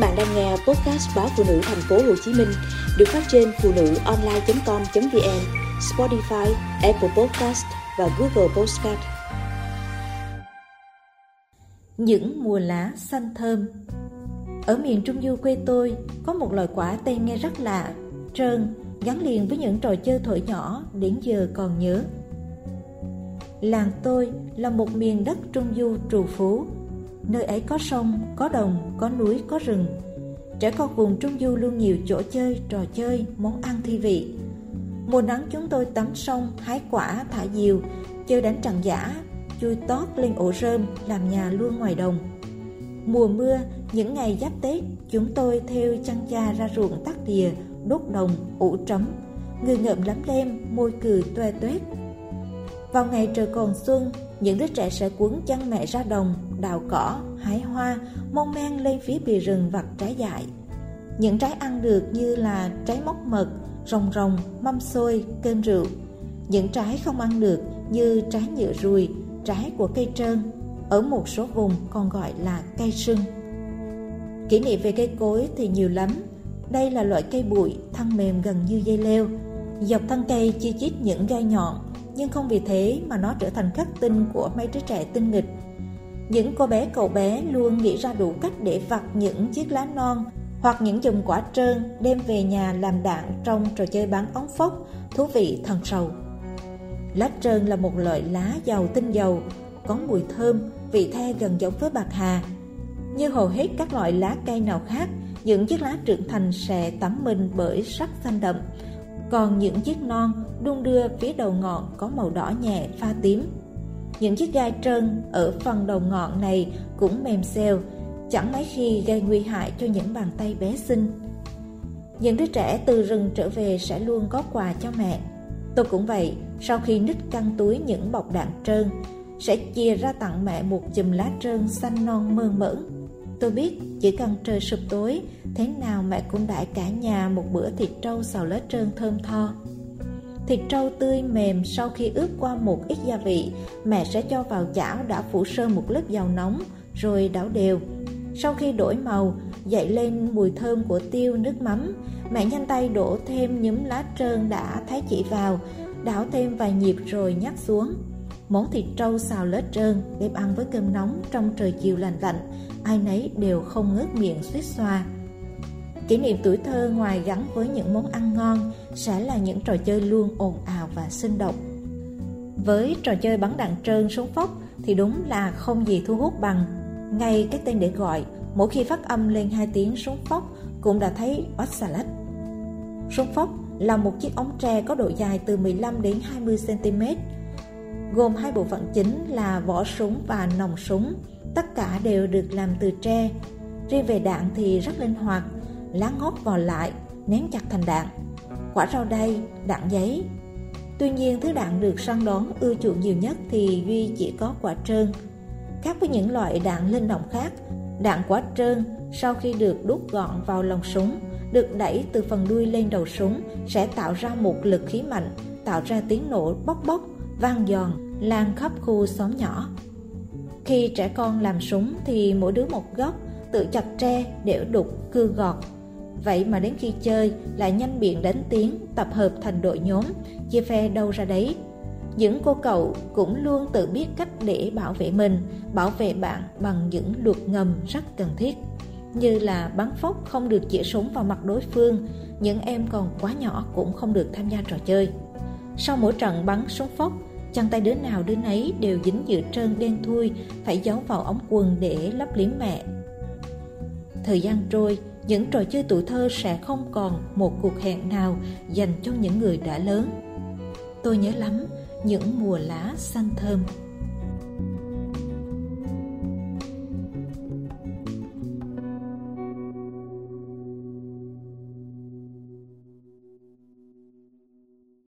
bạn đang nghe podcast báo phụ nữ thành phố Hồ Chí Minh được phát trên phụ nữ online.com.vn, Spotify, Apple Podcast và Google Podcast. Những mùa lá xanh thơm Ở miền Trung Du quê tôi có một loại quả tên nghe rất lạ, trơn, gắn liền với những trò chơi thổi nhỏ đến giờ còn nhớ. Làng tôi là một miền đất Trung Du trù phú, Nơi ấy có sông, có đồng, có núi, có rừng. Trẻ con vùng Trung Du luôn nhiều chỗ chơi, trò chơi, món ăn thi vị. Mùa nắng chúng tôi tắm sông, hái quả, thả diều Chơi đánh trăng giả, chui tót lên ổ rơm, làm nhà luôn ngoài đồng. Mùa mưa, những ngày giáp Tết Chúng tôi theo chăn cha ra ruộng tắt đìa, đốt đồng, ủ trấm. Người ngợm lắm lem, môi cười toe toét. Vào ngày trời còn xuân, những đứa trẻ sẽ cuốn chân mẹ ra đồng, đào cỏ, hái hoa, mong men lên phía bìa rừng vặt trái dại. Những trái ăn được như là trái móc mật, rồng rồng, mâm xôi, cơm rượu. Những trái không ăn được như trái nhựa ruồi, trái của cây trơn, ở một số vùng còn gọi là cây sưng. Kỷ niệm về cây cối thì nhiều lắm. Đây là loại cây bụi, thân mềm gần như dây leo. Dọc thân cây chi chít những gai nhọn, nhưng không vì thế mà nó trở thành khắc tinh của mấy đứa trẻ tinh nghịch. Những cô bé cậu bé luôn nghĩ ra đủ cách để vặt những chiếc lá non hoặc những chùm quả trơn đem về nhà làm đạn trong trò chơi bắn ống phốc thú vị thần sầu. Lá trơn là một loại lá giàu tinh dầu, có mùi thơm, vị the gần giống với bạc hà. Như hầu hết các loại lá cây nào khác, những chiếc lá trưởng thành sẽ tắm mình bởi sắc xanh đậm, còn những chiếc non đung đưa phía đầu ngọn có màu đỏ nhẹ pha tím. Những chiếc gai trơn ở phần đầu ngọn này cũng mềm xèo, chẳng mấy khi gây nguy hại cho những bàn tay bé xinh. Những đứa trẻ từ rừng trở về sẽ luôn có quà cho mẹ. Tôi cũng vậy, sau khi nít căng túi những bọc đạn trơn, sẽ chia ra tặng mẹ một chùm lá trơn xanh non mơn mởn. Tôi biết chỉ cần trời sụp tối, thế nào mẹ cũng đãi cả nhà một bữa thịt trâu xào lá trơn thơm tho. Thịt trâu tươi mềm sau khi ướp qua một ít gia vị, mẹ sẽ cho vào chảo đã phủ sơn một lớp dầu nóng, rồi đảo đều. Sau khi đổi màu, dậy lên mùi thơm của tiêu nước mắm, mẹ nhanh tay đổ thêm nhúm lá trơn đã thái chỉ vào, đảo thêm vài nhịp rồi nhắc xuống. Món thịt trâu xào lết trơn đem ăn với cơm nóng trong trời chiều lành lạnh, ai nấy đều không ngớt miệng suýt xoa. Kỷ niệm tuổi thơ ngoài gắn với những món ăn ngon sẽ là những trò chơi luôn ồn ào và sinh động. Với trò chơi bắn đạn trơn súng phóc thì đúng là không gì thu hút bằng. Ngay cái tên để gọi, mỗi khi phát âm lên hai tiếng súng phóc cũng đã thấy bát xà lách. Súng phóc là một chiếc ống tre có độ dài từ 15 đến 20 cm, gồm hai bộ phận chính là vỏ súng và nòng súng. Tất cả đều được làm từ tre. Riêng về đạn thì rất linh hoạt, lá ngót vò lại, ném chặt thành đạn. Quả rau đay, đạn giấy. Tuy nhiên thứ đạn được săn đón ưa chuộng nhiều nhất thì Duy chỉ có quả trơn. Khác với những loại đạn linh động khác, đạn quả trơn sau khi được đút gọn vào lòng súng, được đẩy từ phần đuôi lên đầu súng sẽ tạo ra một lực khí mạnh, tạo ra tiếng nổ bốc bốc, vang giòn, lan khắp khu xóm nhỏ. Khi trẻ con làm súng thì mỗi đứa một góc, tự chặt tre, để đục, cưa gọt, Vậy mà đến khi chơi lại nhanh miệng đánh tiếng, tập hợp thành đội nhóm, chia phe đâu ra đấy. Những cô cậu cũng luôn tự biết cách để bảo vệ mình, bảo vệ bạn bằng những luật ngầm rất cần thiết. Như là bắn phốc không được chĩa súng vào mặt đối phương, những em còn quá nhỏ cũng không được tham gia trò chơi. Sau mỗi trận bắn súng phốc, chân tay đứa nào đứa nấy đều dính dự trơn đen thui, phải giấu vào ống quần để lấp liếm mẹ. Thời gian trôi, những trò chơi tuổi thơ sẽ không còn một cuộc hẹn nào dành cho những người đã lớn. Tôi nhớ lắm những mùa lá xanh thơm